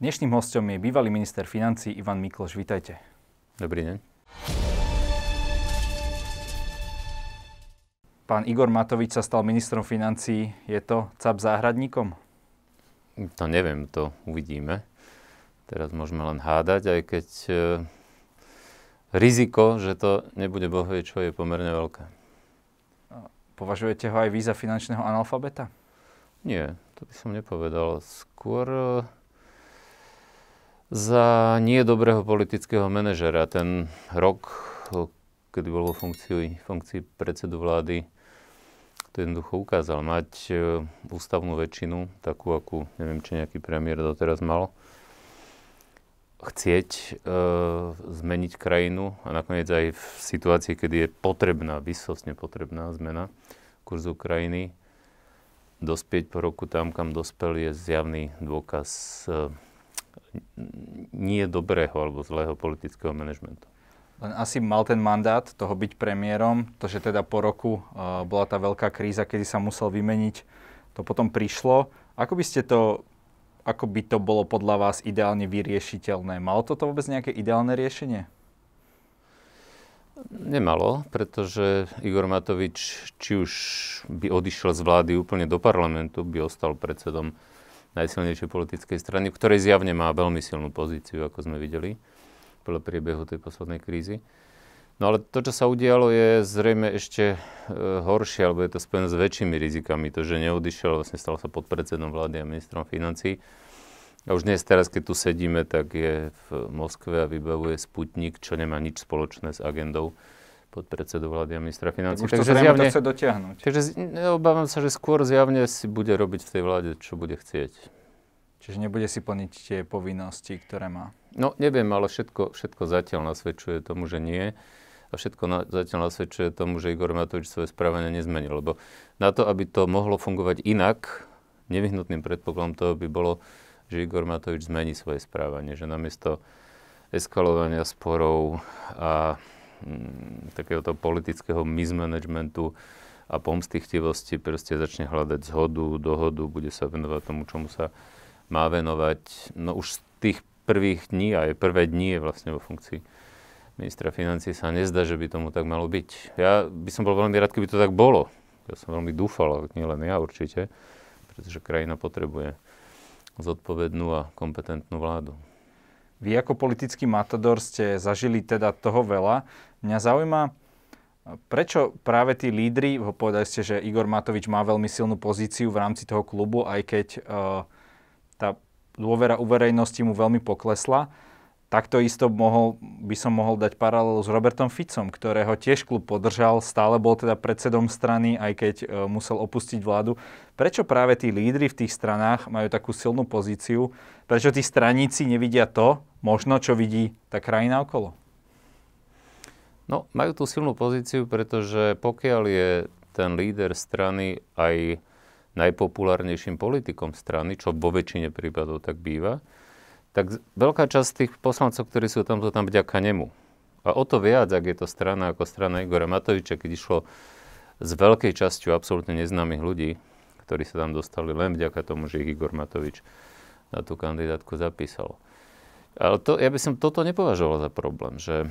Dnešným hostom je bývalý minister financí Ivan Mikloš. Vítajte. Dobrý deň. Pán Igor Matovič sa stal ministrom financí. Je to cap záhradníkom? To neviem, to uvidíme. Teraz môžeme len hádať, aj keď e, riziko, že to nebude bohvie čo, je pomerne veľké. Považujete ho aj vy za finančného analfabeta? Nie, to by som nepovedal. Skôr e, za nie dobrého politického manažera. Ten rok, kedy bol vo funkcii, funkcii predsedu vlády, to jednoducho ukázal. Mať e, ústavnú väčšinu, takú, akú neviem, či nejaký premiér doteraz mal, chcieť e, zmeniť krajinu a nakoniec aj v situácii, kedy je potrebná, vysostne potrebná zmena kurzu krajiny, dospieť po roku tam, kam dospel, je zjavný dôkaz e, nie dobrého alebo zlého politického manažmentu. Len asi mal ten mandát toho byť premiérom, to, že teda po roku uh, bola tá veľká kríza, kedy sa musel vymeniť, to potom prišlo. Ako by ste to, ako by to bolo podľa vás ideálne vyriešiteľné? Malo toto vôbec nejaké ideálne riešenie? Nemalo, pretože Igor Matovič, či už by odišiel z vlády úplne do parlamentu, by ostal predsedom najsilnejšej politickej strany, v ktorej zjavne má veľmi silnú pozíciu, ako sme videli podľa priebehu tej poslednej krízy. No ale to, čo sa udialo, je zrejme ešte e, horšie, alebo je to spojené s väčšími rizikami. To, že neodišiel, vlastne stal sa podpredsedom vlády a ministrom financí. A už dnes teraz, keď tu sedíme, tak je v Moskve a vybavuje Sputnik, čo nemá nič spoločné s agendou podpredsedu vlády a ministra financí. Tak takže zjavne, to chce dotiahnuť. Takže obávam sa, že skôr zjavne si bude robiť v tej vláde, čo bude chcieť. Čiže nebude si plniť tie povinnosti, ktoré má. No neviem, ale všetko, všetko zatiaľ nasvedčuje tomu, že nie. A všetko na, zatiaľ nasvedčuje tomu, že Igor Matovič svoje správanie nezmenil. Lebo na to, aby to mohlo fungovať inak, nevyhnutným predpokladom toho by bolo, že Igor Matovič zmení svoje správanie. Že namiesto eskalovania sporov a Mm, takéhoto politického mismanagementu a pomstichtivosti proste začne hľadať zhodu, dohodu, bude sa venovať tomu, čomu sa má venovať. No už z tých prvých dní, aj prvé dní je vlastne vo funkcii ministra financí sa nezdá, že by tomu tak malo byť. Ja by som bol veľmi rád, keby to tak bolo. Ja som veľmi dúfal, nie len ja určite, pretože krajina potrebuje zodpovednú a kompetentnú vládu. Vy ako politický matador ste zažili teda toho veľa. Mňa zaujíma, prečo práve tí lídry, povedali ste, že Igor Matovič má veľmi silnú pozíciu v rámci toho klubu, aj keď uh, tá dôvera u verejnosti mu veľmi poklesla. Takto isto mohol, by som mohol dať paralelu s Robertom Ficom, ktorého tiež klub podržal, stále bol teda predsedom strany, aj keď uh, musel opustiť vládu. Prečo práve tí lídry v tých stranách majú takú silnú pozíciu? Prečo tí straníci nevidia to, možno čo vidí tá krajina okolo? No, majú tú silnú pozíciu, pretože pokiaľ je ten líder strany aj najpopulárnejším politikom strany, čo vo väčšine prípadov tak býva, tak veľká časť tých poslancov, ktorí sú tam, sú tam vďaka nemu. A o to viac, ak je to strana ako strana Igora Matoviča, keď išlo s veľkej časťou absolútne neznámych ľudí, ktorí sa tam dostali len vďaka tomu, že ich Igor Matovič na tú kandidátku zapísal. Ale to, ja by som toto nepovažoval za problém, že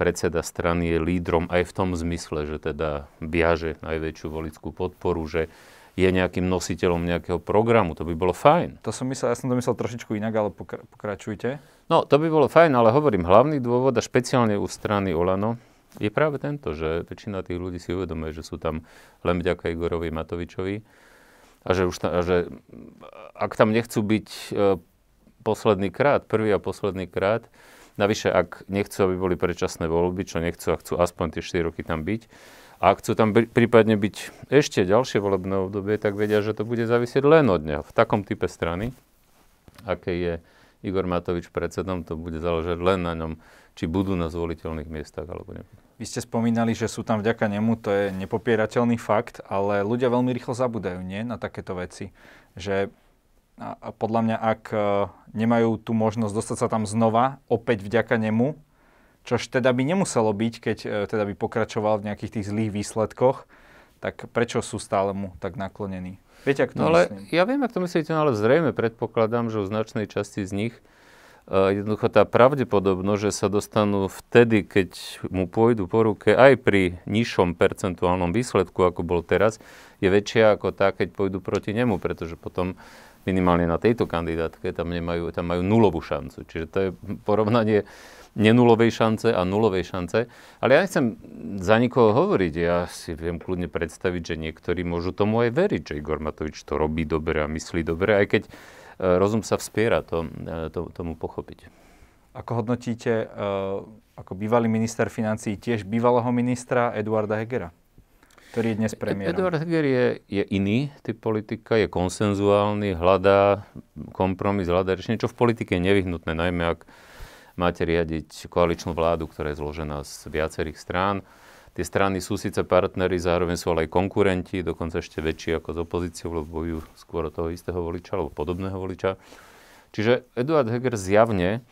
predseda strany je lídrom aj v tom zmysle, že teda viaže najväčšiu volickú podporu, že je nejakým nositeľom nejakého programu. To by bolo fajn. To som myslel, ja som to myslel trošičku inak, ale pokra- pokračujte. No, to by bolo fajn, ale hovorím, hlavný dôvod a špeciálne u strany Olano je práve tento, že väčšina tých ľudí si uvedomuje, že sú tam len vďaka Igorovi Matovičovi a že, už ta, a že ak tam nechcú byť e, posledný krát, prvý a posledný krát, Navyše, ak nechcú, aby boli predčasné voľby, čo nechcú a chcú aspoň tie 4 roky tam byť, a ak chcú tam prípadne byť ešte ďalšie volebné obdobie, tak vedia, že to bude závisieť len od neho. V takom type strany, aké je Igor Matovič predsedom, to bude záležať len na ňom, či budú na zvoliteľných miestach alebo nebudú. Vy ste spomínali, že sú tam vďaka nemu, to je nepopierateľný fakt, ale ľudia veľmi rýchlo zabudajú, nie, na takéto veci. Že a podľa mňa, ak e, nemajú tú možnosť dostať sa tam znova, opäť vďaka nemu, čož teda by nemuselo byť, keď e, teda by pokračoval v nejakých tých zlých výsledkoch, tak prečo sú stále mu tak naklonení? Viete, ak to no, ale myslím? ja viem, ak to myslíte, no ale zrejme predpokladám, že u značnej časti z nich uh, jednoducho tá pravdepodobnosť, že sa dostanú vtedy, keď mu pôjdu po ruke aj pri nižšom percentuálnom výsledku, ako bol teraz, je väčšia ako tá, keď pôjdu proti nemu, pretože potom minimálne na tejto kandidátke tam, nemajú, tam majú nulovú šancu. Čiže to je porovnanie nenulovej šance a nulovej šance. Ale ja nechcem za nikoho hovoriť. Ja si viem kľudne predstaviť, že niektorí môžu tomu aj veriť, že Igor Matovič to robí dobre a myslí dobre, aj keď e, rozum sa vspiera to, e, to, tomu pochopiť. Ako hodnotíte ako bývalý minister financí tiež bývalého ministra Eduarda Hegera? Ktorý je dnes premiérom. Eduard Heger je, je iný typ politika, je konsenzuálny, hľadá kompromis, hľadá riešenie, čo v politike je nevyhnutné, najmä ak máte riadiť koaličnú vládu, ktorá je zložená z viacerých strán. Tie strany sú síce partnery, zároveň sú ale aj konkurenti, dokonca ešte väčší ako z opozície, lebo bojujú skôr toho istého voliča alebo podobného voliča. Čiže Eduard Heger zjavne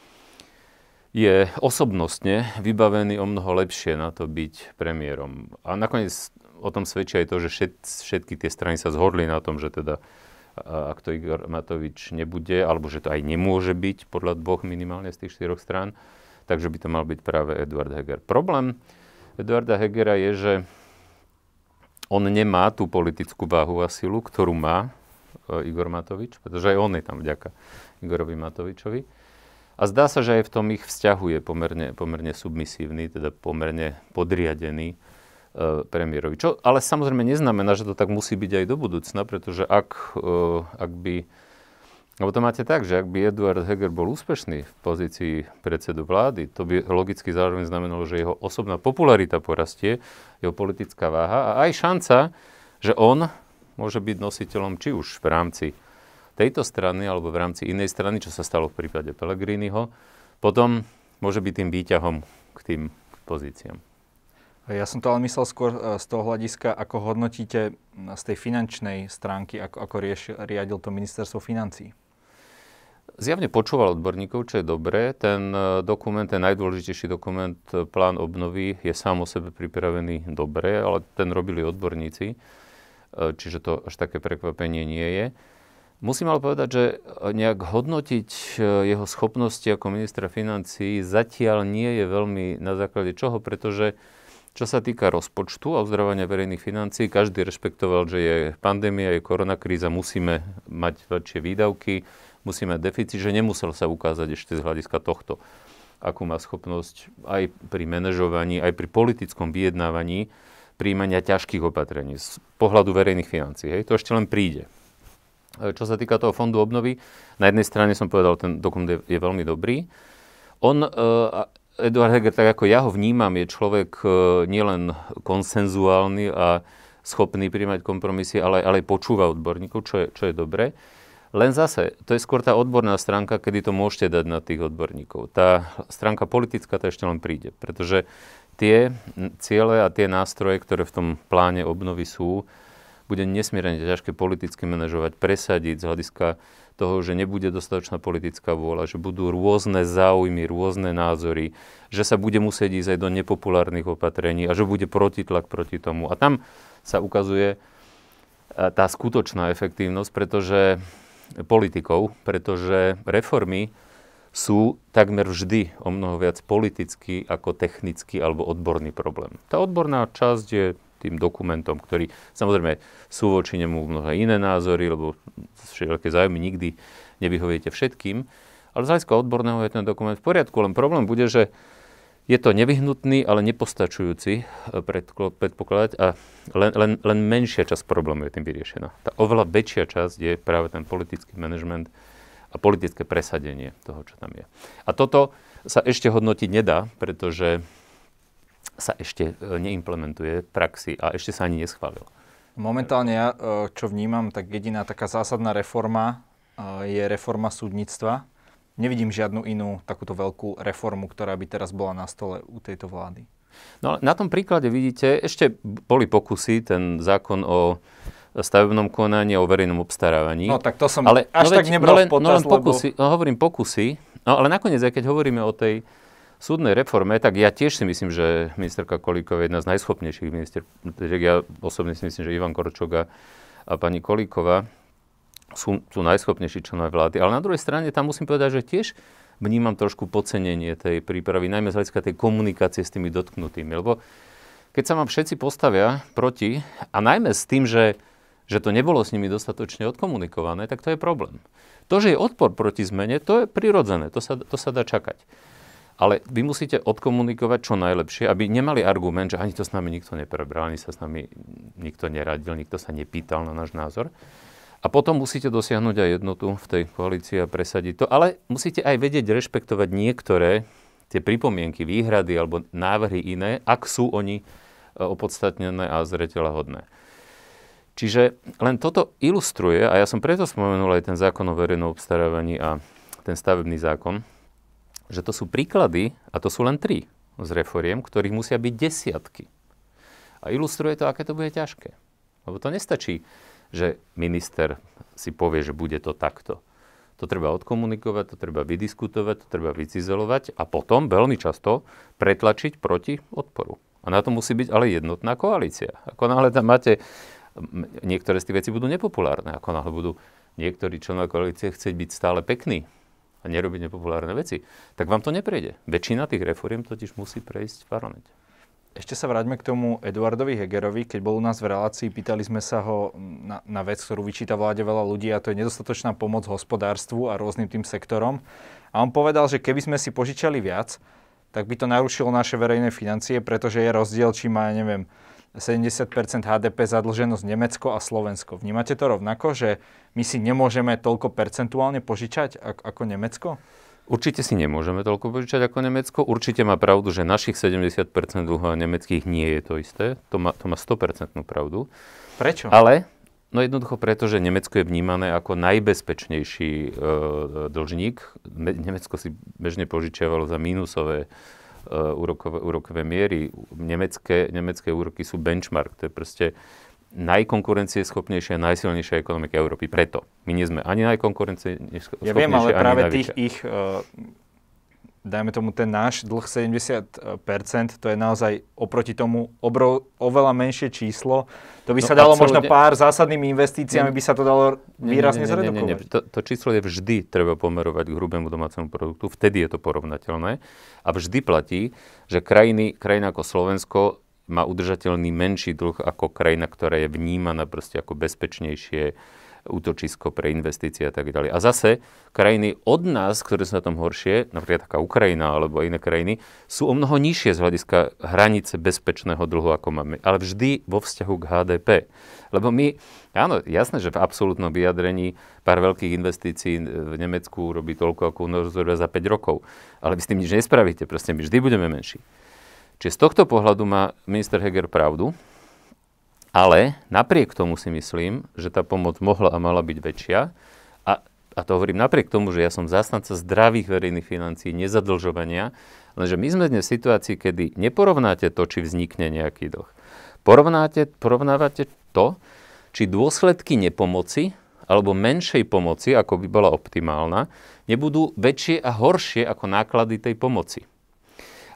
je osobnostne vybavený o mnoho lepšie na to byť premiérom. A nakoniec o tom svedčí aj to, že všet, všetky tie strany sa zhodli na tom, že teda ak to Igor Matovič nebude, alebo že to aj nemôže byť podľa dvoch minimálne z tých štyroch strán, takže by to mal byť práve Eduard Heger. Problém Eduarda Hegera je, že on nemá tú politickú váhu a silu, ktorú má e, Igor Matovič, pretože aj on je tam vďaka Igorovi Matovičovi. A zdá sa, že aj v tom ich vzťahu je pomerne, pomerne submisívny, teda pomerne podriadený premiérovi. Čo ale samozrejme neznamená, že to tak musí byť aj do budúcna, pretože ak, e, ak by Lebo to máte tak, že ak by Eduard Heger bol úspešný v pozícii predsedu vlády, to by logicky zároveň znamenalo, že jeho osobná popularita porastie, jeho politická váha a aj šanca, že on môže byť nositeľom či už v rámci tejto strany alebo v rámci inej strany, čo sa stalo v prípade Pellegriniho, potom môže byť tým výťahom k tým pozíciám. Ja som to ale myslel skôr e, z toho hľadiska, ako hodnotíte z tej finančnej stránky, ako, ako riešil, riadil to ministerstvo financí. Zjavne počúval odborníkov, čo je dobré. Ten e, dokument, ten najdôležitejší dokument, e, plán obnovy, je sám o sebe pripravený dobre, ale ten robili odborníci, čiže to až také prekvapenie nie je. Musím ale povedať, že nejak hodnotiť jeho schopnosti ako ministra financí zatiaľ nie je veľmi na základe čoho, pretože čo sa týka rozpočtu a uzdravania verejných financií, každý rešpektoval, že je pandémia, je koronakríza, musíme mať väčšie výdavky, musíme mať deficit, že nemusel sa ukázať ešte z hľadiska tohto, akú má schopnosť aj pri manažovaní, aj pri politickom vyjednávaní príjmania ťažkých opatrení z pohľadu verejných financií. Hej. To ešte len príde. Čo sa týka toho fondu obnovy, na jednej strane som povedal, ten dokument je, je veľmi dobrý. On, e, Eduard Heger, tak ako ja ho vnímam, je človek e, nielen konsenzuálny a schopný príjmať kompromisy, ale, ale počúva odborníkov, čo je, čo je dobré. Len zase, to je skôr tá odborná stránka, kedy to môžete dať na tých odborníkov. Tá stránka politická to ešte len príde, pretože tie ciele a tie nástroje, ktoré v tom pláne obnovy sú, bude nesmierne ťažké politicky manažovať, presadiť z hľadiska toho, že nebude dostatočná politická vôľa, že budú rôzne záujmy, rôzne názory, že sa bude musieť ísť aj do nepopulárnych opatrení a že bude protitlak proti tomu. A tam sa ukazuje e, tá skutočná efektívnosť, pretože politikov, pretože reformy sú takmer vždy o mnoho viac politický ako technický alebo odborný problém. Tá odborná časť je tým dokumentom, ktorý samozrejme sú voči nemu mnohé iné názory, lebo všetké zájmy nikdy nevyhoviete všetkým. Ale z hľadiska odborného je ten dokument v poriadku, len problém bude, že je to nevyhnutný, ale nepostačujúci eh, predpokladať a len, len, len menšia časť problému je tým vyriešená. Tá oveľa väčšia časť je práve ten politický manažment a politické presadenie toho, čo tam je. A toto sa ešte hodnotiť nedá, pretože sa ešte e, neimplementuje v praxi a ešte sa ani neschválil. Momentálne ja, e, čo vnímam, tak jediná taká zásadná reforma e, je reforma súdnictva. Nevidím žiadnu inú takúto veľkú reformu, ktorá by teraz bola na stole u tejto vlády. No na tom príklade vidíte, ešte boli pokusy, ten zákon o stavebnom konaní a o verejnom obstarávaní. No tak to som ale, až no, tak nebral no, len, potaz, no len pokusy, lebo... no, hovorím pokusy, no ale nakoniec, aj keď hovoríme o tej súdnej reforme, tak ja tiež si myslím, že ministerka Kolíková je jedna z najschopnejších minister. Ja osobne si myslím, že Ivan Korčok a pani Kolíková sú, sú najschopnejší členové vlády. Ale na druhej strane tam musím povedať, že tiež vnímam trošku podcenenie tej prípravy, najmä z hľadiska tej komunikácie s tými dotknutými. Lebo keď sa vám všetci postavia proti, a najmä s tým, že, že to nebolo s nimi dostatočne odkomunikované, tak to je problém. To, že je odpor proti zmene, to je prirodzené, to sa, to sa dá čakať. Ale vy musíte odkomunikovať čo najlepšie, aby nemali argument, že ani to s nami nikto neprebral, ani sa s nami nikto neradil, nikto sa nepýtal na náš názor. A potom musíte dosiahnuť aj jednotu v tej koalícii a presadiť to. Ale musíte aj vedieť rešpektovať niektoré tie pripomienky, výhrady alebo návrhy iné, ak sú oni e, opodstatnené a zreteľahodné. Čiže len toto ilustruje, a ja som preto spomenul aj ten zákon o verejnom obstarávaní a ten stavebný zákon, že to sú príklady, a to sú len tri z reforiem, ktorých musia byť desiatky. A ilustruje to, aké to bude ťažké. Lebo to nestačí, že minister si povie, že bude to takto. To treba odkomunikovať, to treba vydiskutovať, to treba vycizelovať a potom veľmi často pretlačiť proti odporu. A na to musí byť ale jednotná koalícia. Ako náhle tam máte, niektoré z tých vecí budú nepopulárne, ako náhle budú niektorí členovia koalície chcieť byť stále pekní, a nerobiť nepopulárne veci, tak vám to neprejde. Väčšina tých reforiem totiž musí prejsť v parlamente. Ešte sa vráťme k tomu Eduardovi Hegerovi. Keď bol u nás v relácii, pýtali sme sa ho na, na vec, ktorú vyčíta vláde veľa ľudí a to je nedostatočná pomoc hospodárstvu a rôznym tým sektorom. A on povedal, že keby sme si požičali viac, tak by to narušilo naše verejné financie, pretože je rozdiel, či má, neviem, 70% HDP zadlženosť Nemecko a Slovensko. Vnímate to rovnako, že my si nemôžeme toľko percentuálne požičať ako Nemecko? Určite si nemôžeme toľko požičať ako Nemecko. Určite má pravdu, že našich 70% dlhov nemeckých nie je to isté. To má, to má 100% pravdu. Prečo? Ale No jednoducho preto, že Nemecko je vnímané ako najbezpečnejší e, dlžník. Nemecko si bežne požičiavalo za mínusové úrokové, úrokové miery. Nemecké, nemecké úroky sú benchmark. To je proste najkonkurencieschopnejšia, najsilnejšia ekonomika Európy. Preto. My nie sme ani najkonkurencieschopnejšia, Ja viem, ale práve tých ich, uh, dajme tomu ten náš dlh 70%, to je naozaj oproti tomu obrov, oveľa menšie číslo. To by no, sa dalo možno pár zásadnými investíciami, by sa to dalo výrazne nie, nie, nie, zredukovať. Nie, nie. To, to číslo je vždy treba pomerovať k hrubému domácemu produktu, vtedy je to porovnateľné. A vždy platí, že krajiny, krajina ako Slovensko má udržateľný menší dlh ako krajina, ktorá je vnímaná proste ako bezpečnejšie, útočisko pre investície a tak ďalej. A zase krajiny od nás, ktoré sú na tom horšie, napríklad taká Ukrajina alebo iné krajiny, sú o mnoho nižšie z hľadiska hranice bezpečného dlhu, ako máme. Ale vždy vo vzťahu k HDP. Lebo my, áno, jasné, že v absolútnom vyjadrení pár veľkých investícií v Nemecku robí toľko, ako u za 5 rokov. Ale vy s tým nič nespravíte, proste my vždy budeme menší. Čiže z tohto pohľadu má minister Heger pravdu, ale napriek tomu si myslím, že tá pomoc mohla a mala byť väčšia. A, a to hovorím napriek tomu, že ja som zástanca zdravých verejných financií, nezadlžovania, lenže my sme dnes v situácii, kedy neporovnáte to, či vznikne nejaký dlh. Porovnáte, porovnávate to, či dôsledky nepomoci alebo menšej pomoci, ako by bola optimálna, nebudú väčšie a horšie ako náklady tej pomoci.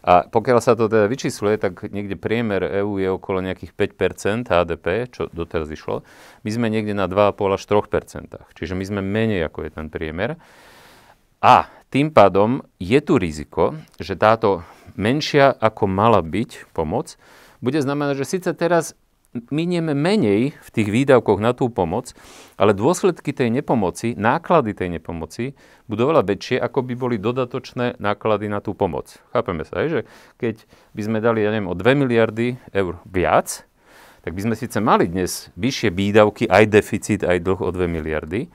A pokiaľ sa to teda vyčísluje, tak niekde priemer EÚ je okolo nejakých 5% HDP, čo doteraz išlo. My sme niekde na 2,5 až 3%. Čiže my sme menej ako je ten priemer. A tým pádom je tu riziko, že táto menšia ako mala byť pomoc, bude znamenať, že síce teraz minieme menej v tých výdavkoch na tú pomoc, ale dôsledky tej nepomoci, náklady tej nepomoci budú veľa väčšie, ako by boli dodatočné náklady na tú pomoc. Chápeme sa, že keď by sme dali, ja neviem, o 2 miliardy eur viac, tak by sme síce mali dnes vyššie výdavky, aj deficit, aj dlh o 2 miliardy,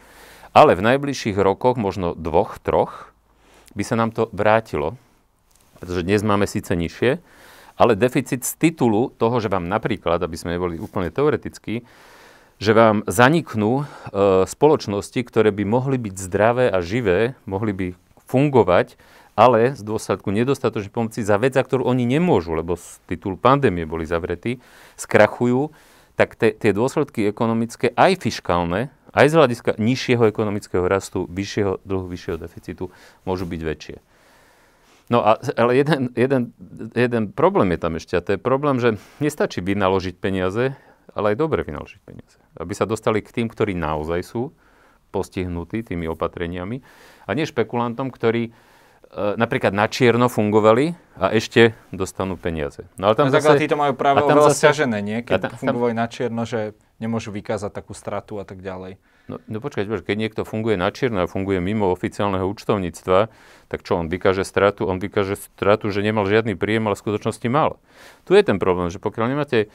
ale v najbližších rokoch, možno dvoch, troch, by sa nám to vrátilo, pretože dnes máme síce nižšie, ale deficit z titulu toho, že vám napríklad, aby sme neboli úplne teoretickí, že vám zaniknú e, spoločnosti, ktoré by mohli byť zdravé a živé, mohli by fungovať, ale z dôsledku nedostatočnej pomoci za vec, za ktorú oni nemôžu, lebo z titulu pandémie boli zavretí, skrachujú, tak te, tie dôsledky ekonomické, aj fiskálne, aj z hľadiska nižšieho ekonomického rastu, vyššieho dlhu, vyššieho deficitu, môžu byť väčšie. No a, ale jeden, jeden, jeden problém je tam ešte a to je problém, že nestačí vynaložiť peniaze ale aj dobre vynaložiť peniaze. Aby sa dostali k tým, ktorí naozaj sú postihnutí tými opatreniami a nie špekulantom, ktorí E, napríklad na čierno fungovali a ešte dostanú peniaze. No ale tam no, zase, títo majú práve oveľa zase, stiažené, nie? Keď tam, fungovali na čierno, že nemôžu vykázať takú stratu a tak ďalej. No, no počkaj, keď niekto funguje na čierno a funguje mimo oficiálneho účtovníctva, tak čo, on vykáže stratu? On vykáže stratu, že nemal žiadny príjem, ale v skutočnosti mal. Tu je ten problém, že pokiaľ nemáte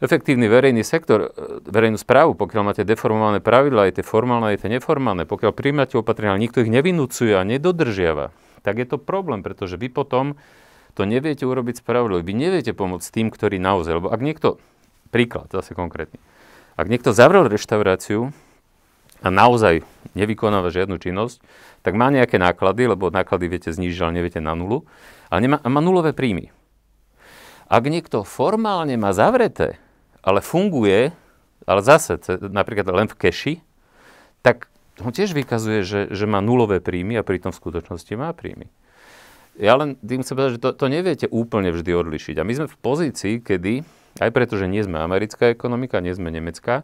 efektívny verejný sektor, e, verejnú správu, pokiaľ máte deformované pravidla, aj tie formálne, aj tie neformálne, pokiaľ príjmate opatrenia, ale nikto ich nevynúcuje a nedodržiava, tak je to problém, pretože vy potom to neviete urobiť spravodlivo. Vy neviete pomôcť tým, ktorí naozaj, lebo ak niekto, príklad zase konkrétny, ak niekto zavrel reštauráciu a naozaj nevykonáva žiadnu činnosť, tak má nejaké náklady, lebo náklady viete znižiť, ale neviete na nulu, ale nemá, má nulové príjmy. Ak niekto formálne má zavreté, ale funguje, ale zase napríklad len v keši, tak on tiež vykazuje, že, že má nulové príjmy a pritom v skutočnosti má príjmy. Ja len tým chcem povedať, že to, to neviete úplne vždy odlišiť. A my sme v pozícii, kedy, aj preto, že nie sme americká ekonomika, nie sme nemecká,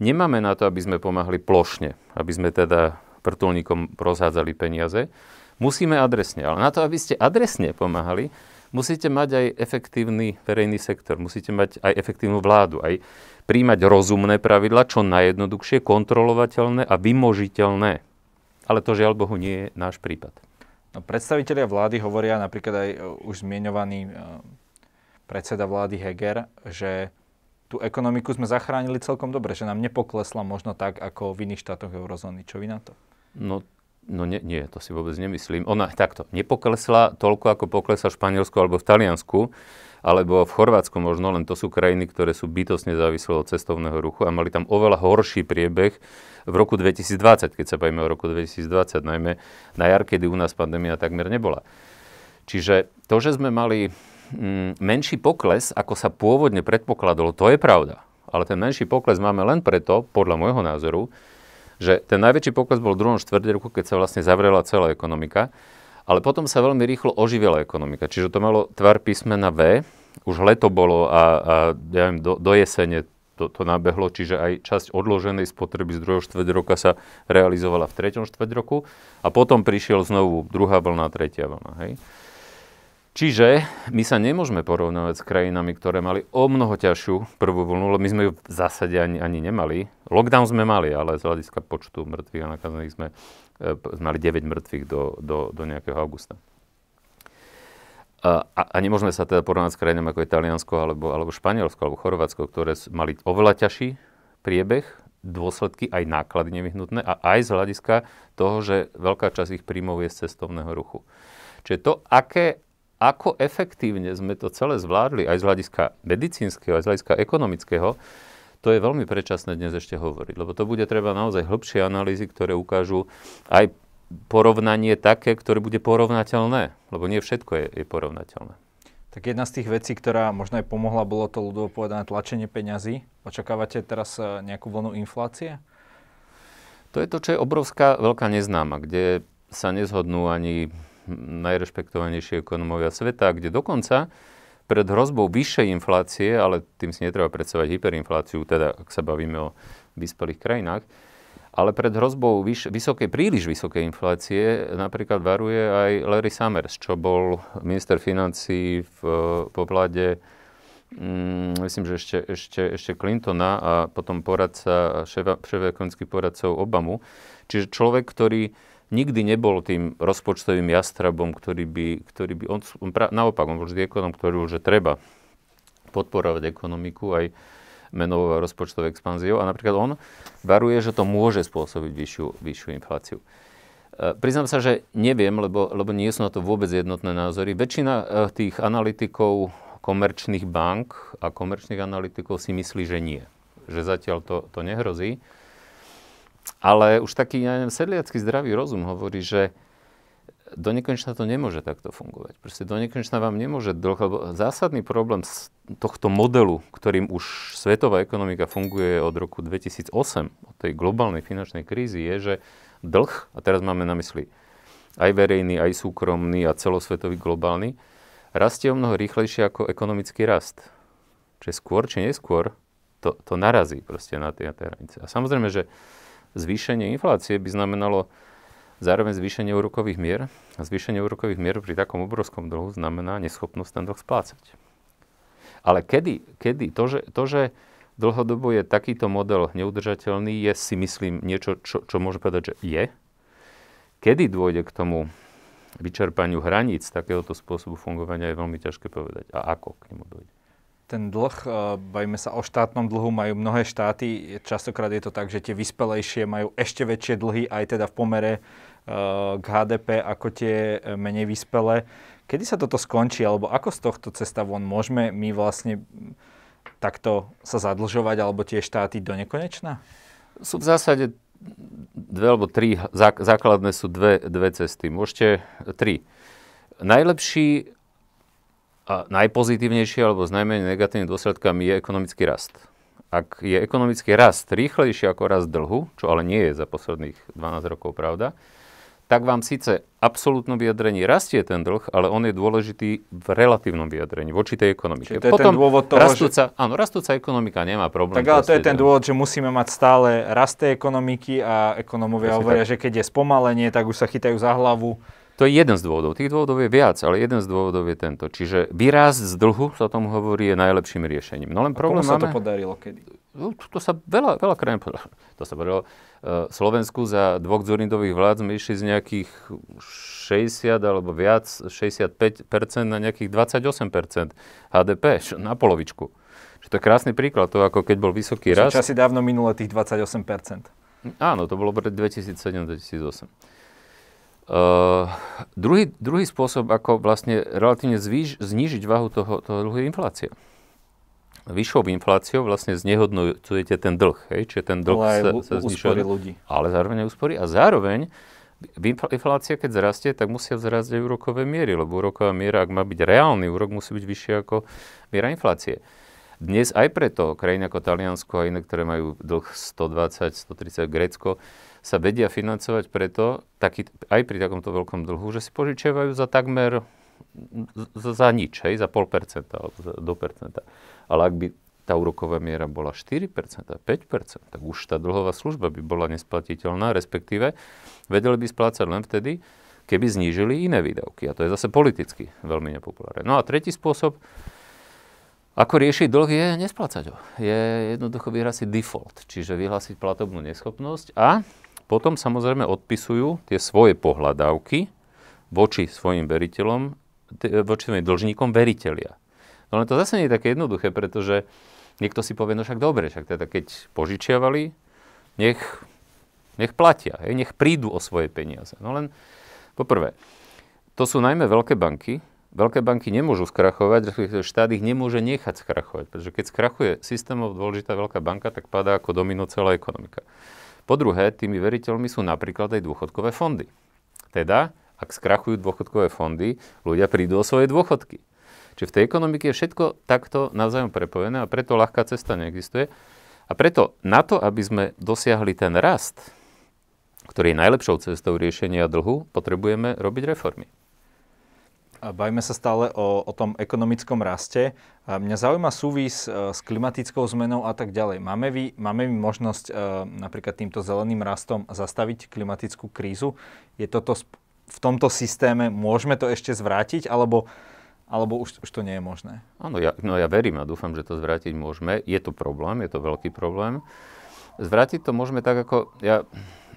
nemáme na to, aby sme pomáhali plošne, aby sme teda vrtulníkom rozhádzali peniaze. Musíme adresne. Ale na to, aby ste adresne pomáhali, musíte mať aj efektívny verejný sektor, musíte mať aj efektívnu vládu, aj príjmať rozumné pravidla, čo najjednoduchšie, kontrolovateľné a vymožiteľné. Ale to žiaľ Bohu nie je náš prípad. No, predstavitelia vlády hovoria, napríklad aj e, už zmienovaný e, predseda vlády Heger, že tú ekonomiku sme zachránili celkom dobre, že nám nepoklesla možno tak, ako v iných štátoch eurozóny. Čo vy na to? No No nie, nie, to si vôbec nemyslím. Ona takto, nepoklesla toľko, ako poklesla v Španielsku alebo v Taliansku, alebo v Chorvátsku možno, len to sú krajiny, ktoré sú bytosne závislé od cestovného ruchu a mali tam oveľa horší priebeh v roku 2020, keď sa bavíme o roku 2020, najmä na jar, kedy u nás pandémia takmer nebola. Čiže to, že sme mali menší pokles, ako sa pôvodne predpokladalo, to je pravda. Ale ten menší pokles máme len preto, podľa môjho názoru, že ten najväčší pokles bol v druhom štvrte roku, keď sa vlastne zavrela celá ekonomika, ale potom sa veľmi rýchlo oživila ekonomika. Čiže to malo tvar písmena V, už leto bolo a, a ja viem, do, do jesene to, to nabehlo, čiže aj časť odloženej spotreby z druhého štvrť roka sa realizovala v treťom štvrť roku a potom prišiel znovu druhá vlna, tretia vlna. Hej? Čiže my sa nemôžeme porovnávať s krajinami, ktoré mali o mnoho ťažšiu prvú vlnu, lebo my sme ju v zásade ani, ani nemali. Lockdown sme mali, ale z hľadiska počtu mŕtvych a nakazených sme, e, sme mali 9 mŕtvych do, do, do nejakého augusta. A, a nemôžeme sa teda porovnať s krajinami ako je Taliansko, alebo, alebo Španielsko, alebo Chorvátsko, ktoré mali oveľa ťažší priebeh, dôsledky, aj náklady nevyhnutné a aj z hľadiska toho, že veľká časť ich príjmov je z cestovného ruchu. Čiže to, aké ako efektívne sme to celé zvládli, aj z hľadiska medicínskeho, aj z hľadiska ekonomického, to je veľmi predčasné dnes ešte hovoriť, lebo to bude treba naozaj hĺbšie analýzy, ktoré ukážu aj porovnanie také, ktoré bude porovnateľné, lebo nie všetko je, je porovnateľné. Tak jedna z tých vecí, ktorá možno aj pomohla, bolo to ľudovo povedané tlačenie peňazí. Očakávate teraz e, nejakú vlnu inflácie? To je to, čo je obrovská veľká neznáma, kde sa nezhodnú ani najrešpektovanejší ekonomovia sveta, kde dokonca pred hrozbou vyššej inflácie, ale tým si netreba predstavať hyperinfláciu, teda ak sa bavíme o vyspelých krajinách, ale pred hrozbou vyš, vysokej, príliš vysokej inflácie napríklad varuje aj Larry Summers, čo bol minister financí v, po vláde mm, myslím, že ešte, ešte, ešte Clintona a potom poradca, šéf, ekonomických poradcov Obamu. Čiže človek, ktorý nikdy nebol tým rozpočtovým jastrabom, ktorý by, ktorý by on, on pra, naopak, on bol vždy ekonom, ktorý že treba podporovať ekonomiku aj menovou a rozpočtovou expanziou. A napríklad on varuje, že to môže spôsobiť vyššiu, vyššiu infláciu. E, priznám sa, že neviem, lebo, lebo nie sú na to vôbec jednotné názory. Väčšina e, tých analytikov komerčných bank a komerčných analytikov si myslí, že nie. Že zatiaľ to, to nehrozí. Ale už taký, ja neviem, sedliacký zdravý rozum hovorí, že do nekonečna to nemôže takto fungovať. Proste do nekonečna vám nemôže dlh, lebo zásadný problém z tohto modelu, ktorým už svetová ekonomika funguje od roku 2008, od tej globálnej finančnej krízy, je, že dlh, a teraz máme na mysli aj verejný, aj súkromný a celosvetový globálny, rastie o mnoho rýchlejšie ako ekonomický rast. Čiže skôr či neskôr to, to narazí proste na tie, hranice. A samozrejme, že zvýšenie inflácie by znamenalo zároveň zvýšenie úrokových mier. A zvýšenie úrokových mier pri takom obrovskom dlhu znamená neschopnosť ten dlh splácať. Ale kedy, kedy to, že, to, že dlhodobo je takýto model neudržateľný, je si myslím niečo, čo, čo môže povedať, že je. Kedy dôjde k tomu vyčerpaniu hraníc takéhoto spôsobu fungovania je veľmi ťažké povedať. A ako k nemu dojde? Ten dlh, eh, bavíme sa o štátnom dlhu, majú mnohé štáty. Častokrát je to tak, že tie vyspelejšie majú ešte väčšie dlhy, aj teda v pomere eh, k HDP ako tie eh, menej vyspelé. Kedy sa toto skončí, alebo ako z tohto cesta von môžeme my vlastne takto sa zadlžovať, alebo tie štáty do nekonečna? Sú v zásade dve alebo tri, základné sú dve, dve cesty. Môžete, tri. Najlepší a najpozitívnejší alebo s najmenej negatívnymi dôsledkami je ekonomický rast. Ak je ekonomický rast rýchlejší ako rast dlhu, čo ale nie je za posledných 12 rokov pravda, tak vám síce absolútnom vyjadrení rastie ten dlh, ale on je dôležitý v relatívnom vyjadrení voči tej ekonomike. Čiže to je Potom ten dôvod toho, rastúca, že... Áno, rastúca ekonomika nemá problém. Tak ale to je ten dôvod, že musíme mať stále rast ekonomiky a ekonomovia hovoria, že keď je spomalenie, tak už sa chytajú za hlavu. To je jeden z dôvodov. Tých dôvodov je viac, ale jeden z dôvodov je tento. Čiže výraz z dlhu, sa tomu hovorí, je najlepším riešením. No len problém sa máme... to podarilo kedy? No, to, to sa veľa, veľa krajín to sa podarilo. Uh, Slovensku za dvoch Dzurindových vlád sme išli z nejakých 60 alebo viac, 65% na nejakých 28% HDP, na polovičku. Čo to je krásny príklad, to ako keď bol vysoký rast. Časy dávno minule tých 28%. Áno, to bolo pred 2007-2008. Uh, druhý, druhý spôsob, ako vlastne relatívne zvýš, znížiť váhu toho, toho dlhu je inflácia vyššou infláciou vlastne znehodnocujete ten dlh. Hej? Čiže ten dlh ale sa, sa znižuje. ľudí. Ale zároveň úspory. A zároveň inflácia, keď zrastie, tak musia vzrásť aj úrokové miery, lebo úroková miera, ak má byť reálny úrok, musí byť vyššia ako miera inflácie. Dnes aj preto krajiny ako Taliansko a iné, ktoré majú dlh 120, 130, Grécko, sa vedia financovať preto, taký, aj pri takomto veľkom dlhu, že si požičiavajú za takmer za, za nič, hej, za pol percenta do percenta. Ale ak by tá úroková miera bola 4%, 5%, tak už tá dlhová služba by bola nesplatiteľná, respektíve vedeli by splácať len vtedy, keby znížili iné výdavky. A to je zase politicky veľmi nepopulárne. No a tretí spôsob, ako riešiť dlh, je nesplácať ho. Je jednoducho vyhlásiť default, čiže vyhlásiť platobnú neschopnosť a potom samozrejme odpisujú tie svoje pohľadávky voči svojim veriteľom, voči svojim dlžníkom veriteľia. No len to zase nie je také jednoduché, pretože niekto si povie, no však dobre, však teda keď požičiavali, nech, nech platia, hej, nech prídu o svoje peniaze. No len poprvé, to sú najmä veľké banky, Veľké banky nemôžu skrachovať, štát ich nemôže nechať skrachovať, pretože keď skrachuje systémov dôležitá veľká banka, tak padá ako domino celá ekonomika. Po druhé, tými veriteľmi sú napríklad aj dôchodkové fondy. Teda, ak skrachujú dôchodkové fondy, ľudia prídu o svoje dôchodky. Čiže v tej ekonomike je všetko takto navzájom prepojené a preto ľahká cesta neexistuje. A preto na to, aby sme dosiahli ten rast, ktorý je najlepšou cestou riešenia dlhu, potrebujeme robiť reformy. A bavíme sa stále o, o tom ekonomickom raste. Mňa zaujíma súvis e, s klimatickou zmenou a tak ďalej. Máme vy, máme možnosť e, napríklad týmto zeleným rastom zastaviť klimatickú krízu? Je toto v tomto systéme, môžeme to ešte zvrátiť, alebo alebo už, už to nie je možné? Áno, ja, no ja verím a dúfam, že to zvrátiť môžeme. Je to problém, je to veľký problém. Zvrátiť to môžeme tak, ako ja,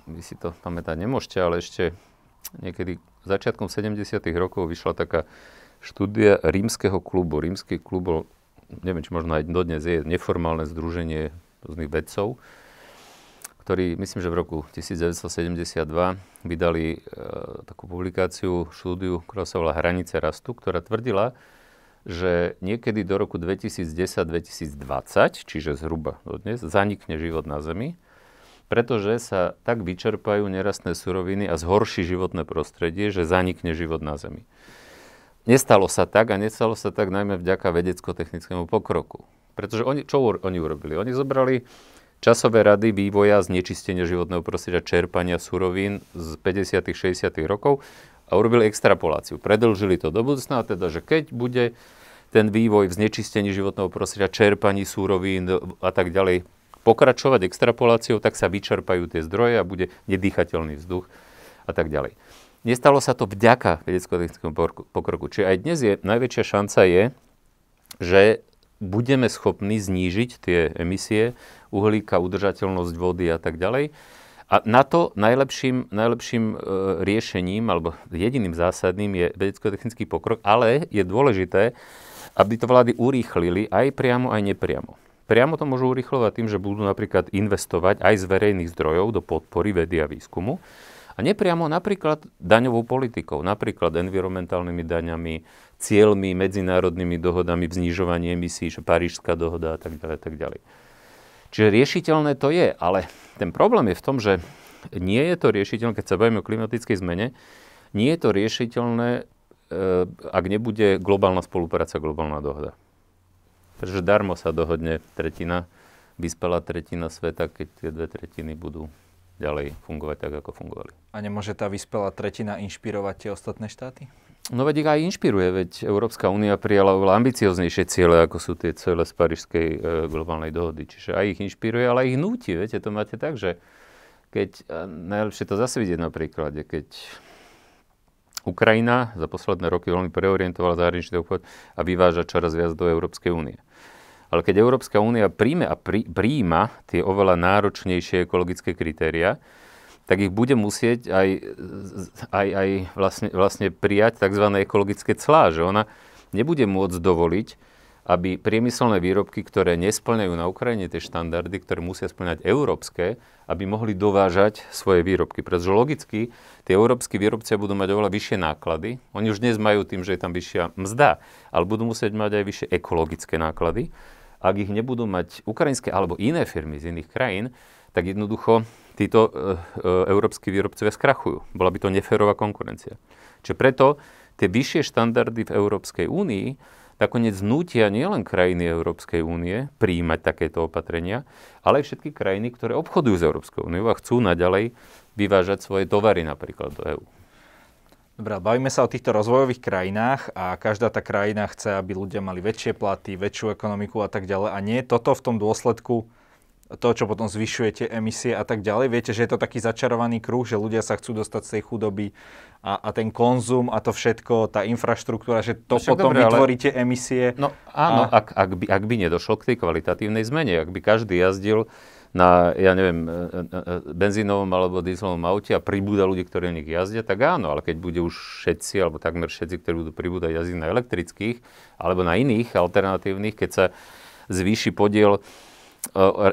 vy si to pamätať nemôžete, ale ešte niekedy začiatkom 70. rokov vyšla taká štúdia rímskeho klubu. Rímsky klub bol, neviem, či možno aj dodnes je neformálne združenie rôznych vedcov, ktorí, myslím, že v roku 1972 vydali e, takú publikáciu, štúdiu, ktorá sa volá Hranice rastu, ktorá tvrdila, že niekedy do roku 2010-2020, čiže zhruba do dnes, zanikne život na Zemi, pretože sa tak vyčerpajú nerastné suroviny a zhorší životné prostredie, že zanikne život na Zemi. Nestalo sa tak a nestalo sa tak najmä vďaka vedecko-technickému pokroku. Pretože oni, čo oni urobili? Oni zobrali časové rady vývoja znečistenia životného prostredia, čerpania surovín z 50. 60. rokov a urobili extrapoláciu. Predlžili to do budúcna, teda, že keď bude ten vývoj v znečistení životného prostredia, čerpaní súrovín a tak ďalej pokračovať extrapoláciou, tak sa vyčerpajú tie zdroje a bude nedýchateľný vzduch a tak ďalej. Nestalo sa to vďaka vedecko-technickému pokroku. Čiže aj dnes je najväčšia šanca je, že budeme schopní znížiť tie emisie uhlíka, udržateľnosť vody a tak ďalej. A na to najlepším, najlepším e, riešením, alebo jediným zásadným je vedecko-technický pokrok, ale je dôležité, aby to vlády urýchlili aj priamo, aj nepriamo. Priamo to môžu urýchlovať tým, že budú napríklad investovať aj z verejných zdrojov do podpory vedy a výskumu. A nepriamo napríklad daňovou politikou, napríklad environmentálnymi daňami, cieľmi, medzinárodnými dohodami v emisí, že Parížská dohoda a tak ďalej, tak ďalej. Čiže riešiteľné to je, ale ten problém je v tom, že nie je to riešiteľné, keď sa bavíme o klimatickej zmene, nie je to riešiteľné E, ak nebude globálna spolupráca, globálna dohoda. Pretože darmo sa dohodne tretina, vyspelá tretina sveta, keď tie dve tretiny budú ďalej fungovať tak, ako fungovali. A nemôže tá vyspelá tretina inšpirovať tie ostatné štáty? No veď ich aj inšpiruje, veď Európska únia prijala oveľa ambicioznejšie ciele, ako sú tie ciele z Parížskej e, globálnej dohody. Čiže aj ich inšpiruje, ale aj ich núti. Viete, to máte tak, že keď, najlepšie to zase vidieť na príklade, keď Ukrajina za posledné roky veľmi preorientovala zahraničný obchod a vyváža čoraz viac do Európskej únie. Ale keď Európska únia príjme a prí, príjima tie oveľa náročnejšie ekologické kritéria, tak ich bude musieť aj, aj, aj vlastne, vlastne prijať tzv. ekologické clá, že ona nebude môcť dovoliť, aby priemyselné výrobky, ktoré nesplňajú na Ukrajine tie štandardy, ktoré musia splňať európske, aby mohli dovážať svoje výrobky. Pretože logicky tie európsky výrobcia budú mať oveľa vyššie náklady. Oni už dnes majú tým, že je tam vyššia mzda, ale budú musieť mať aj vyššie ekologické náklady. Ak ich nebudú mať ukrajinské alebo iné firmy z iných krajín, tak jednoducho títo e, e, európsky výrobcovia skrachujú. Bola by to neférová konkurencia. Čiže preto tie vyššie štandardy v Európskej únii nakoniec nútia nielen krajiny Európskej únie príjmať takéto opatrenia, ale aj všetky krajiny, ktoré obchodujú s Európskou úniou a chcú naďalej vyvážať svoje tovary napríklad do EÚ. Dobre, bavíme sa o týchto rozvojových krajinách a každá tá krajina chce, aby ľudia mali väčšie platy, väčšiu ekonomiku a tak ďalej. A nie je toto v tom dôsledku to, čo potom zvyšujete emisie a tak ďalej. Viete, že je to taký začarovaný kruh, že ľudia sa chcú dostať z tej chudoby a, a ten konzum a to všetko, tá infraštruktúra, že to no, potom dobre, vytvoríte ale... emisie. No áno, a... ak, ak, by, ak by nedošlo k tej kvalitatívnej zmene, ak by každý jazdil na, ja neviem, e, e, e, benzínovom alebo dieselovom aute a pribúda ľudí, ktorí v nich jazdia, tak áno, ale keď bude už všetci, alebo takmer všetci, ktorí budú pribúdať jazdiť na elektrických alebo na iných alternatívnych, keď sa zvýši podiel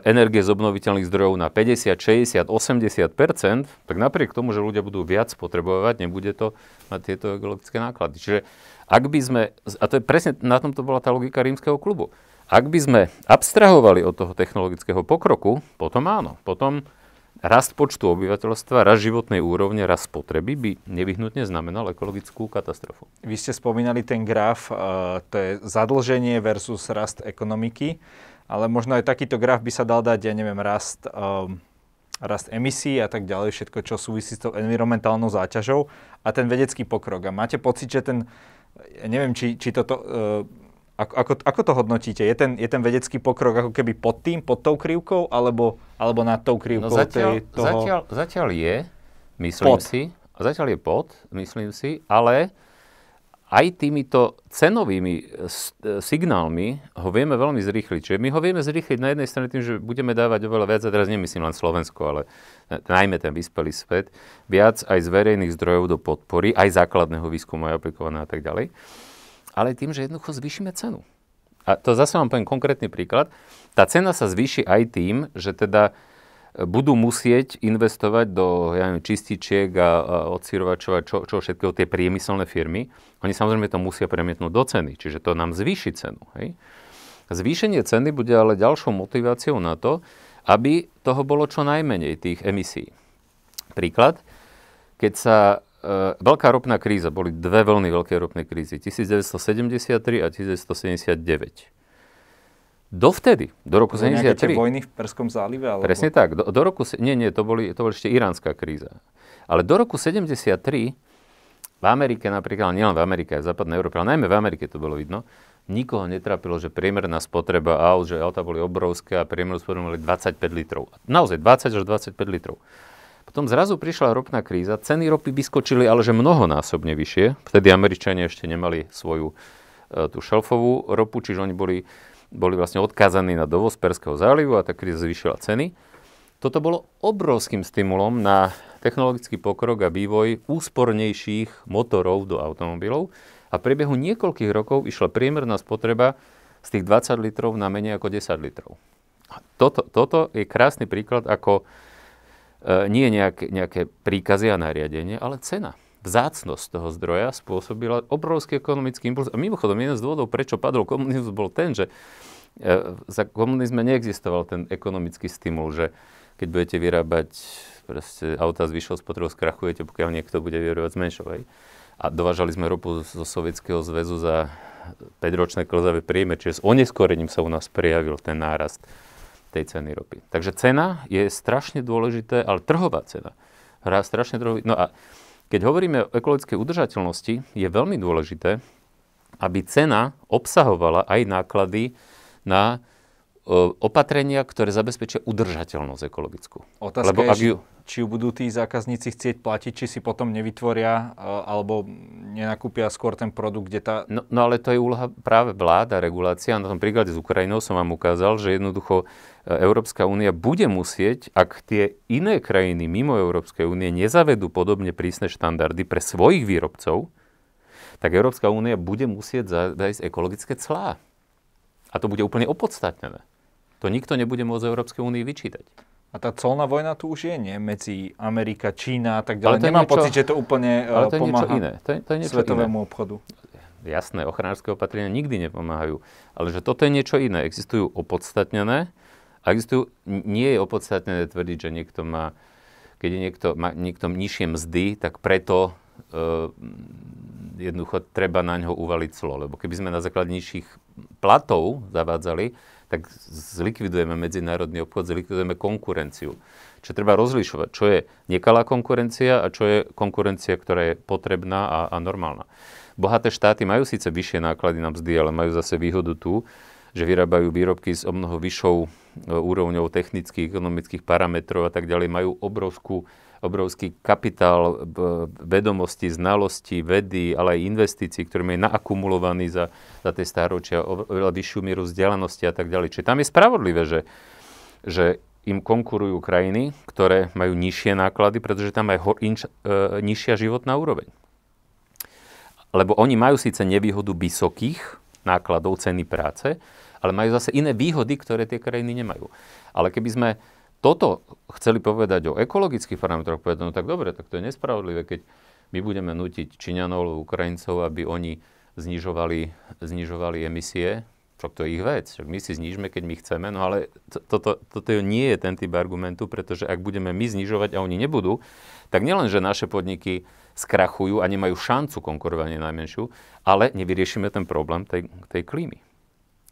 energie z obnoviteľných zdrojov na 50, 60, 80% tak napriek tomu, že ľudia budú viac potrebovať, nebude to mať tieto ekologické náklady. Čiže ak by sme, a to je presne, na tom to bola tá logika rímskeho klubu, ak by sme abstrahovali od toho technologického pokroku, potom áno, potom rast počtu obyvateľstva, rast životnej úrovne, rast spotreby by nevyhnutne znamenal ekologickú katastrofu. Vy ste spomínali ten graf, uh, to je zadlženie versus rast ekonomiky ale možno aj takýto graf by sa dal dať, ja neviem, rast, um, rast emisí a tak ďalej, všetko, čo súvisí s tou environmentálnou záťažou a ten vedecký pokrok. A máte pocit, že ten, ja neviem, či, či toto, uh, ako, ako, ako to hodnotíte? Je ten, je ten vedecký pokrok ako keby pod tým, pod tou krivkou, alebo, alebo nad tou krivkou? No zatiaľ, tej, toho... zatiaľ, zatiaľ je, myslím pod. si, zatiaľ je pod, myslím si, ale aj týmito cenovými signálmi ho vieme veľmi zrýchliť. Čiže my ho vieme zrýchliť na jednej strane tým, že budeme dávať oveľa viac, a teraz nemyslím len Slovensko, ale najmä ten vyspelý svet, viac aj z verejných zdrojov do podpory, aj základného výskumu, aj aplikovaného a tak ďalej. Ale tým, že jednoducho zvýšime cenu. A to zase vám poviem konkrétny príklad. Tá cena sa zvýši aj tým, že teda budú musieť investovať do ja neviem, čističiek a, a odsírovačov a čo, čo všetkého tie priemyselné firmy. Oni samozrejme to musia premietnúť do ceny, čiže to nám zvýši cenu. Hej? Zvýšenie ceny bude ale ďalšou motiváciou na to, aby toho bolo čo najmenej tých emisí. Príklad, keď sa e, veľká ropná kríza, boli dve veľmi veľké ropné krízy, 1973 a 1979 Dovtedy, do roku to 73. vojny v Perskom zálive? Alebo... Presne tak. Do, do roku, nie, nie, to, boli, to boli ešte iránska kríza. Ale do roku 73 v Amerike napríklad, nielen v Amerike, aj v západnej Európe, ale najmä v Amerike to bolo vidno, nikoho netrápilo, že priemerná spotreba aut, že auta boli obrovské a priemernú spotrebu mali 25 litrov. Naozaj 20 až 25 litrov. Potom zrazu prišla ropná kríza, ceny ropy vyskočili ale že mnohonásobne vyššie. Vtedy Američania ešte nemali svoju e, tú šelfovú ropu, čiže oni boli, boli vlastne odkázaní na dovoz Perského zálivu a tá kríza zvýšila ceny. Toto bolo obrovským stimulom na technologický pokrok a vývoj úspornejších motorov do automobilov a v priebehu niekoľkých rokov išla priemerná spotreba z tých 20 litrov na menej ako 10 litrov. Toto, toto je krásny príklad, ako nie nejaké, nejaké príkazy a nariadenie, ale cena. Vzácnosť toho zdroja spôsobila obrovský ekonomický impuls. A mimochodom, jeden z dôvodov, prečo padol komunizmus, bol ten, že e, za komunizme neexistoval ten ekonomický stimul, že keď budete vyrábať proste auta s vyššou spotrebou, skrachujete, pokiaľ niekto bude vyrábať z menšou. A dovážali sme ropu zo Sovietskeho zväzu za 5-ročné klzavé príjme, čiže s oneskorením sa u nás prijavil ten nárast tej ceny ropy. Takže cena je strašne dôležité, ale trhová cena hrá strašne dôležité. No a keď hovoríme o ekologickej udržateľnosti, je veľmi dôležité, aby cena obsahovala aj náklady na opatrenia, ktoré zabezpečia udržateľnosť ekologickú. Otázka Lebo je, ju... či ju budú tí zákazníci chcieť platiť, či si potom nevytvoria alebo nenakúpia skôr ten produkt, kde tá... No, no ale to je úloha práve vláda, regulácia. Na tom príklade s Ukrajinou som vám ukázal, že jednoducho e, Európska únia bude musieť, ak tie iné krajiny mimo Európskej únie nezavedú podobne prísne štandardy pre svojich výrobcov, tak Európska únia bude musieť zaviesť ekologické clá. A to bude úplne opodstatnené. To nikto nebude môcť Európskej únii vyčítať. A tá colná vojna tu už je, nie? Medzi Amerika, Čína a tak ďalej. Nemám niečo, pocit, že to úplne ale to je pomáha niečo iné. To je, to je niečo svetovému iné. obchodu. Jasné, ochranárske opatrenia nikdy nepomáhajú. Ale že toto je niečo iné. Existujú opodstatnené a existujú, nie je opodstatnené tvrdiť, že niekto má, keď je niekto, má niekto nižšie mzdy, tak preto uh, jednoducho treba na ňo uvaliť clo. Lebo keby sme na základe nižších platov zavádzali, tak zlikvidujeme medzinárodný obchod, zlikvidujeme konkurenciu. Čo treba rozlišovať, čo je nekalá konkurencia a čo je konkurencia, ktorá je potrebná a, a normálna. Bohaté štáty majú síce vyššie náklady na mzdy, ale majú zase výhodu tu, že vyrábajú výrobky s o mnoho vyššou e, úrovňou technických, ekonomických parametrov a tak ďalej, majú obrovskú obrovský kapitál vedomosti, znalosti, vedy, ale aj investícií, ktorý je naakumulovaný za, za tie stáročia, oveľa vyššiu mieru vzdialenosti a tak ďalej. Čiže tam je spravodlivé, že, že im konkurujú krajiny, ktoré majú nižšie náklady, pretože tam je inč, e, nižšia životná úroveň. Lebo oni majú síce nevýhodu vysokých nákladov ceny práce, ale majú zase iné výhody, ktoré tie krajiny nemajú. Ale keby sme toto chceli povedať o ekologických parametroch, povedať, no tak dobre, tak to je nespravodlivé, keď my budeme nutiť Číňanov Ukrajincov, aby oni znižovali, znižovali emisie, však to je ich vec, však my si znižme, keď my chceme, no ale to, toto, toto nie je ten typ argumentu, pretože ak budeme my znižovať a oni nebudú, tak nielen, že naše podniky skrachujú a nemajú šancu konkurovanie najmenšiu, ale nevyriešime ten problém tej, tej klímy,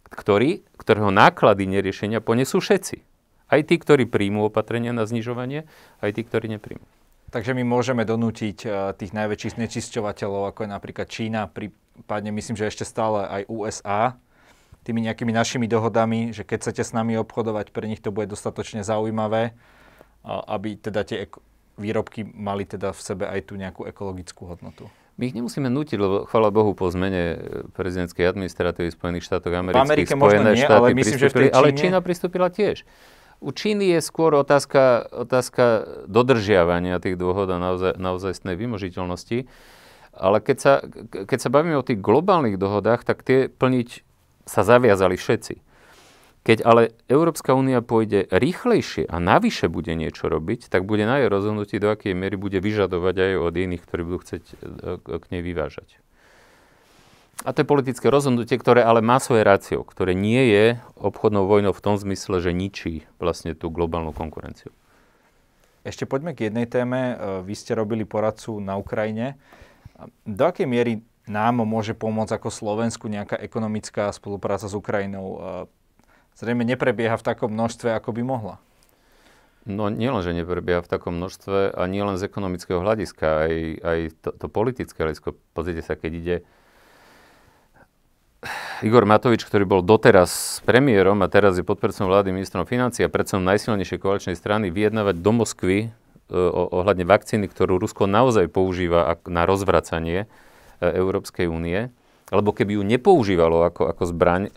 ktorý, ktorého náklady neriešenia ponesú všetci. Aj tí, ktorí príjmú opatrenia na znižovanie, aj tí, ktorí nepríjmú. Takže my môžeme donútiť eh, tých najväčších znečisťovateľov, ako je napríklad Čína, prípadne myslím, že ešte stále aj USA, tými nejakými našimi dohodami, že keď chcete s nami obchodovať, pre nich to bude dostatočne zaujímavé, aby teda tie výrobky mali teda v sebe aj tú nejakú ekologickú hodnotu. My ich nemusíme nutiť, lebo chvála Bohu po zmene eh, prezidentskej administratívy Spojených štátov amerických, Spojené nie, štáty ale myslím, že v Číne... ale Čína pristúpila tiež. U Číny je skôr otázka, otázka dodržiavania tých dôhod a naozaj, naozajstnej vymožiteľnosti. Ale keď sa, keď sa bavíme o tých globálnych dohodách, tak tie plniť sa zaviazali všetci. Keď ale Európska únia pôjde rýchlejšie a navyše bude niečo robiť, tak bude na jej rozhodnutí, do akej miery bude vyžadovať aj od iných, ktorí budú chcieť e, k nej vyvážať. A to je politické rozhodnutie, ktoré ale má svoje rácio, ktoré nie je obchodnou vojnou v tom zmysle, že ničí vlastne tú globálnu konkurenciu. Ešte poďme k jednej téme. E, vy ste robili poradcu na Ukrajine. Do akej miery nám môže pomôcť ako Slovensku nejaká ekonomická spolupráca s Ukrajinou? E, zrejme neprebieha v takom množstve, ako by mohla. No nielen, že neprebieha v takom množstve a nielen z ekonomického hľadiska, aj, aj to, to politické hľadisko. Pozrite sa, keď ide Igor Matovič, ktorý bol doteraz premiérom a teraz je podpredsedom vlády ministrom financií a predsedom najsilnejšej koaličnej strany, vyjednávať do Moskvy e, ohľadne vakcíny, ktorú Rusko naozaj používa na rozvracanie e, Európskej únie, alebo keby ju nepoužívalo ako, ako zbraň e,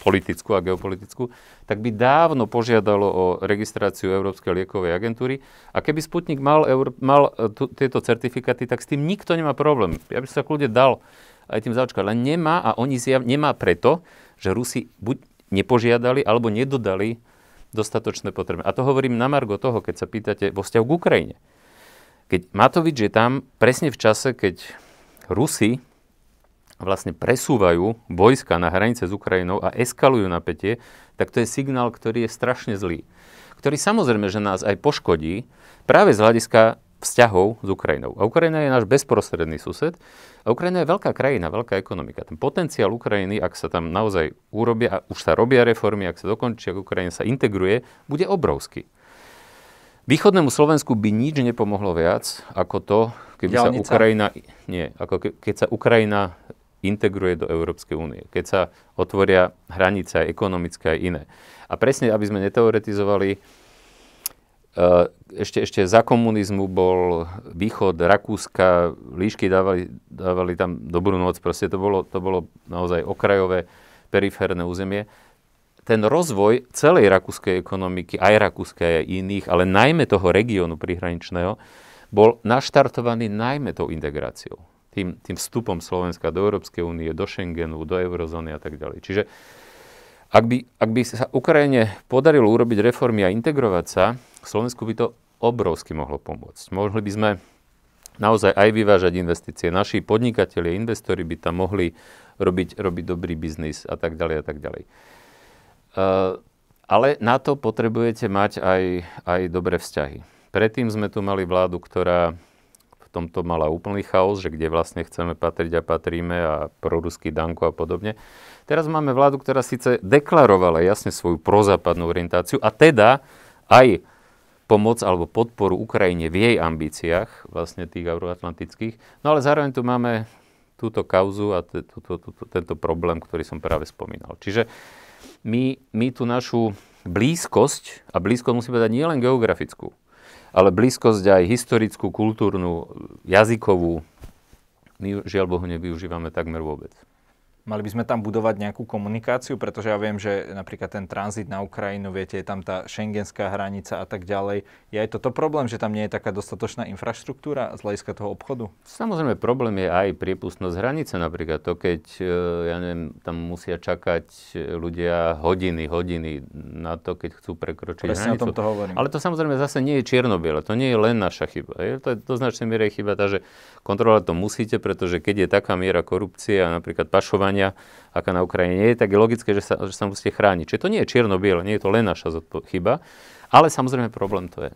politickú a geopolitickú, tak by dávno požiadalo o registráciu Európskej liekovej agentúry. A keby Sputnik mal, mal tieto certifikáty, tak s tým nikto nemá problém. Ja by sa kľudne dal aj tým zaočkať. Ale nemá a oni zjav, nemá preto, že Rusi buď nepožiadali alebo nedodali dostatočné potreby. A to hovorím na margo toho, keď sa pýtate vo vzťahu k Ukrajine. Keď Matovič je tam presne v čase, keď Rusi vlastne presúvajú vojska na hranice s Ukrajinou a eskalujú napätie, tak to je signál, ktorý je strašne zlý. Ktorý samozrejme, že nás aj poškodí práve z hľadiska vzťahov s Ukrajinou. A Ukrajina je náš bezprostredný sused a Ukrajina je veľká krajina, veľká ekonomika. Ten potenciál Ukrajiny, ak sa tam naozaj urobia, a už sa robia reformy, ak sa dokončí, ak Ukrajina sa integruje, bude obrovský. Východnému Slovensku by nič nepomohlo viac ako to, keby Ďalnica. sa Ukrajina, nie, ako ke, keď sa Ukrajina integruje do Európskej únie, keď sa otvoria hranice aj ekonomické, aj iné. A presne, aby sme neteoretizovali, ešte, ešte za komunizmu bol východ Rakúska, líšky dávali, dávali tam dobrú noc, proste to bolo, to bolo naozaj okrajové, periférne územie. Ten rozvoj celej rakúskej ekonomiky, aj rakúskej, aj iných, ale najmä toho regiónu prihraničného, bol naštartovaný najmä tou integráciou. Tým, tým vstupom Slovenska do Európskej únie, do Schengenu, do eurozóny a tak ďalej. Čiže ak by, ak by sa Ukrajine podarilo urobiť reformy a integrovať sa, Slovensku by to obrovsky mohlo pomôcť. Mohli by sme naozaj aj vyvážať investície. Naši podnikatelia, investori by tam mohli robiť, robiť dobrý biznis a tak ďalej a tak ďalej. Uh, ale na to potrebujete mať aj, aj dobré vzťahy. Predtým sme tu mali vládu, ktorá tomto mala úplný chaos, že kde vlastne chceme patriť a patríme a proruský danko a podobne. Teraz máme vládu, ktorá síce deklarovala jasne svoju prozápadnú orientáciu a teda aj pomoc alebo podporu Ukrajine v jej ambíciách, vlastne tých euroatlantických. No ale zároveň tu máme túto kauzu a tento problém, ktorý som práve spomínal. Čiže my, my tú našu blízkosť, a blízkosť musí povedať nielen geografickú, ale blízkosť aj historickú, kultúrnu, jazykovú, my žiaľ Bohu nevyužívame takmer vôbec. Mali by sme tam budovať nejakú komunikáciu, pretože ja viem, že napríklad ten tranzit na Ukrajinu, viete, je tam tá šengenská hranica a tak ďalej. Je aj toto problém, že tam nie je taká dostatočná infraštruktúra z hľadiska toho obchodu? Samozrejme, problém je aj priepustnosť hranice napríklad. To, keď, e, ja neviem, tam musia čakať ľudia hodiny, hodiny na to, keď chcú prekročiť Presne hranicu. o tomto hovorím. Ale to samozrejme zase nie je čierno To nie je len naša chyba. Je to do značnej miery chyba tá, že kontrolovať to musíte, pretože keď je taká miera korupcie a napríklad pašovanie vzdelávania, aká na Ukrajine nie je, tak je logické, že sa, že sa musíte chrániť. Čiže to nie je čierno-biele, nie je to len naša chyba, ale samozrejme problém to je.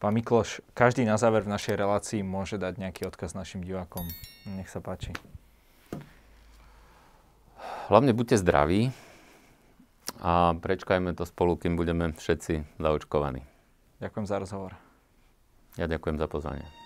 Pán Mikloš, každý na záver v našej relácii môže dať nejaký odkaz našim divákom. Nech sa páči. Hlavne buďte zdraví a prečkajme to spolu, kým budeme všetci zaočkovaní. Ďakujem za rozhovor. Ja ďakujem za pozvanie.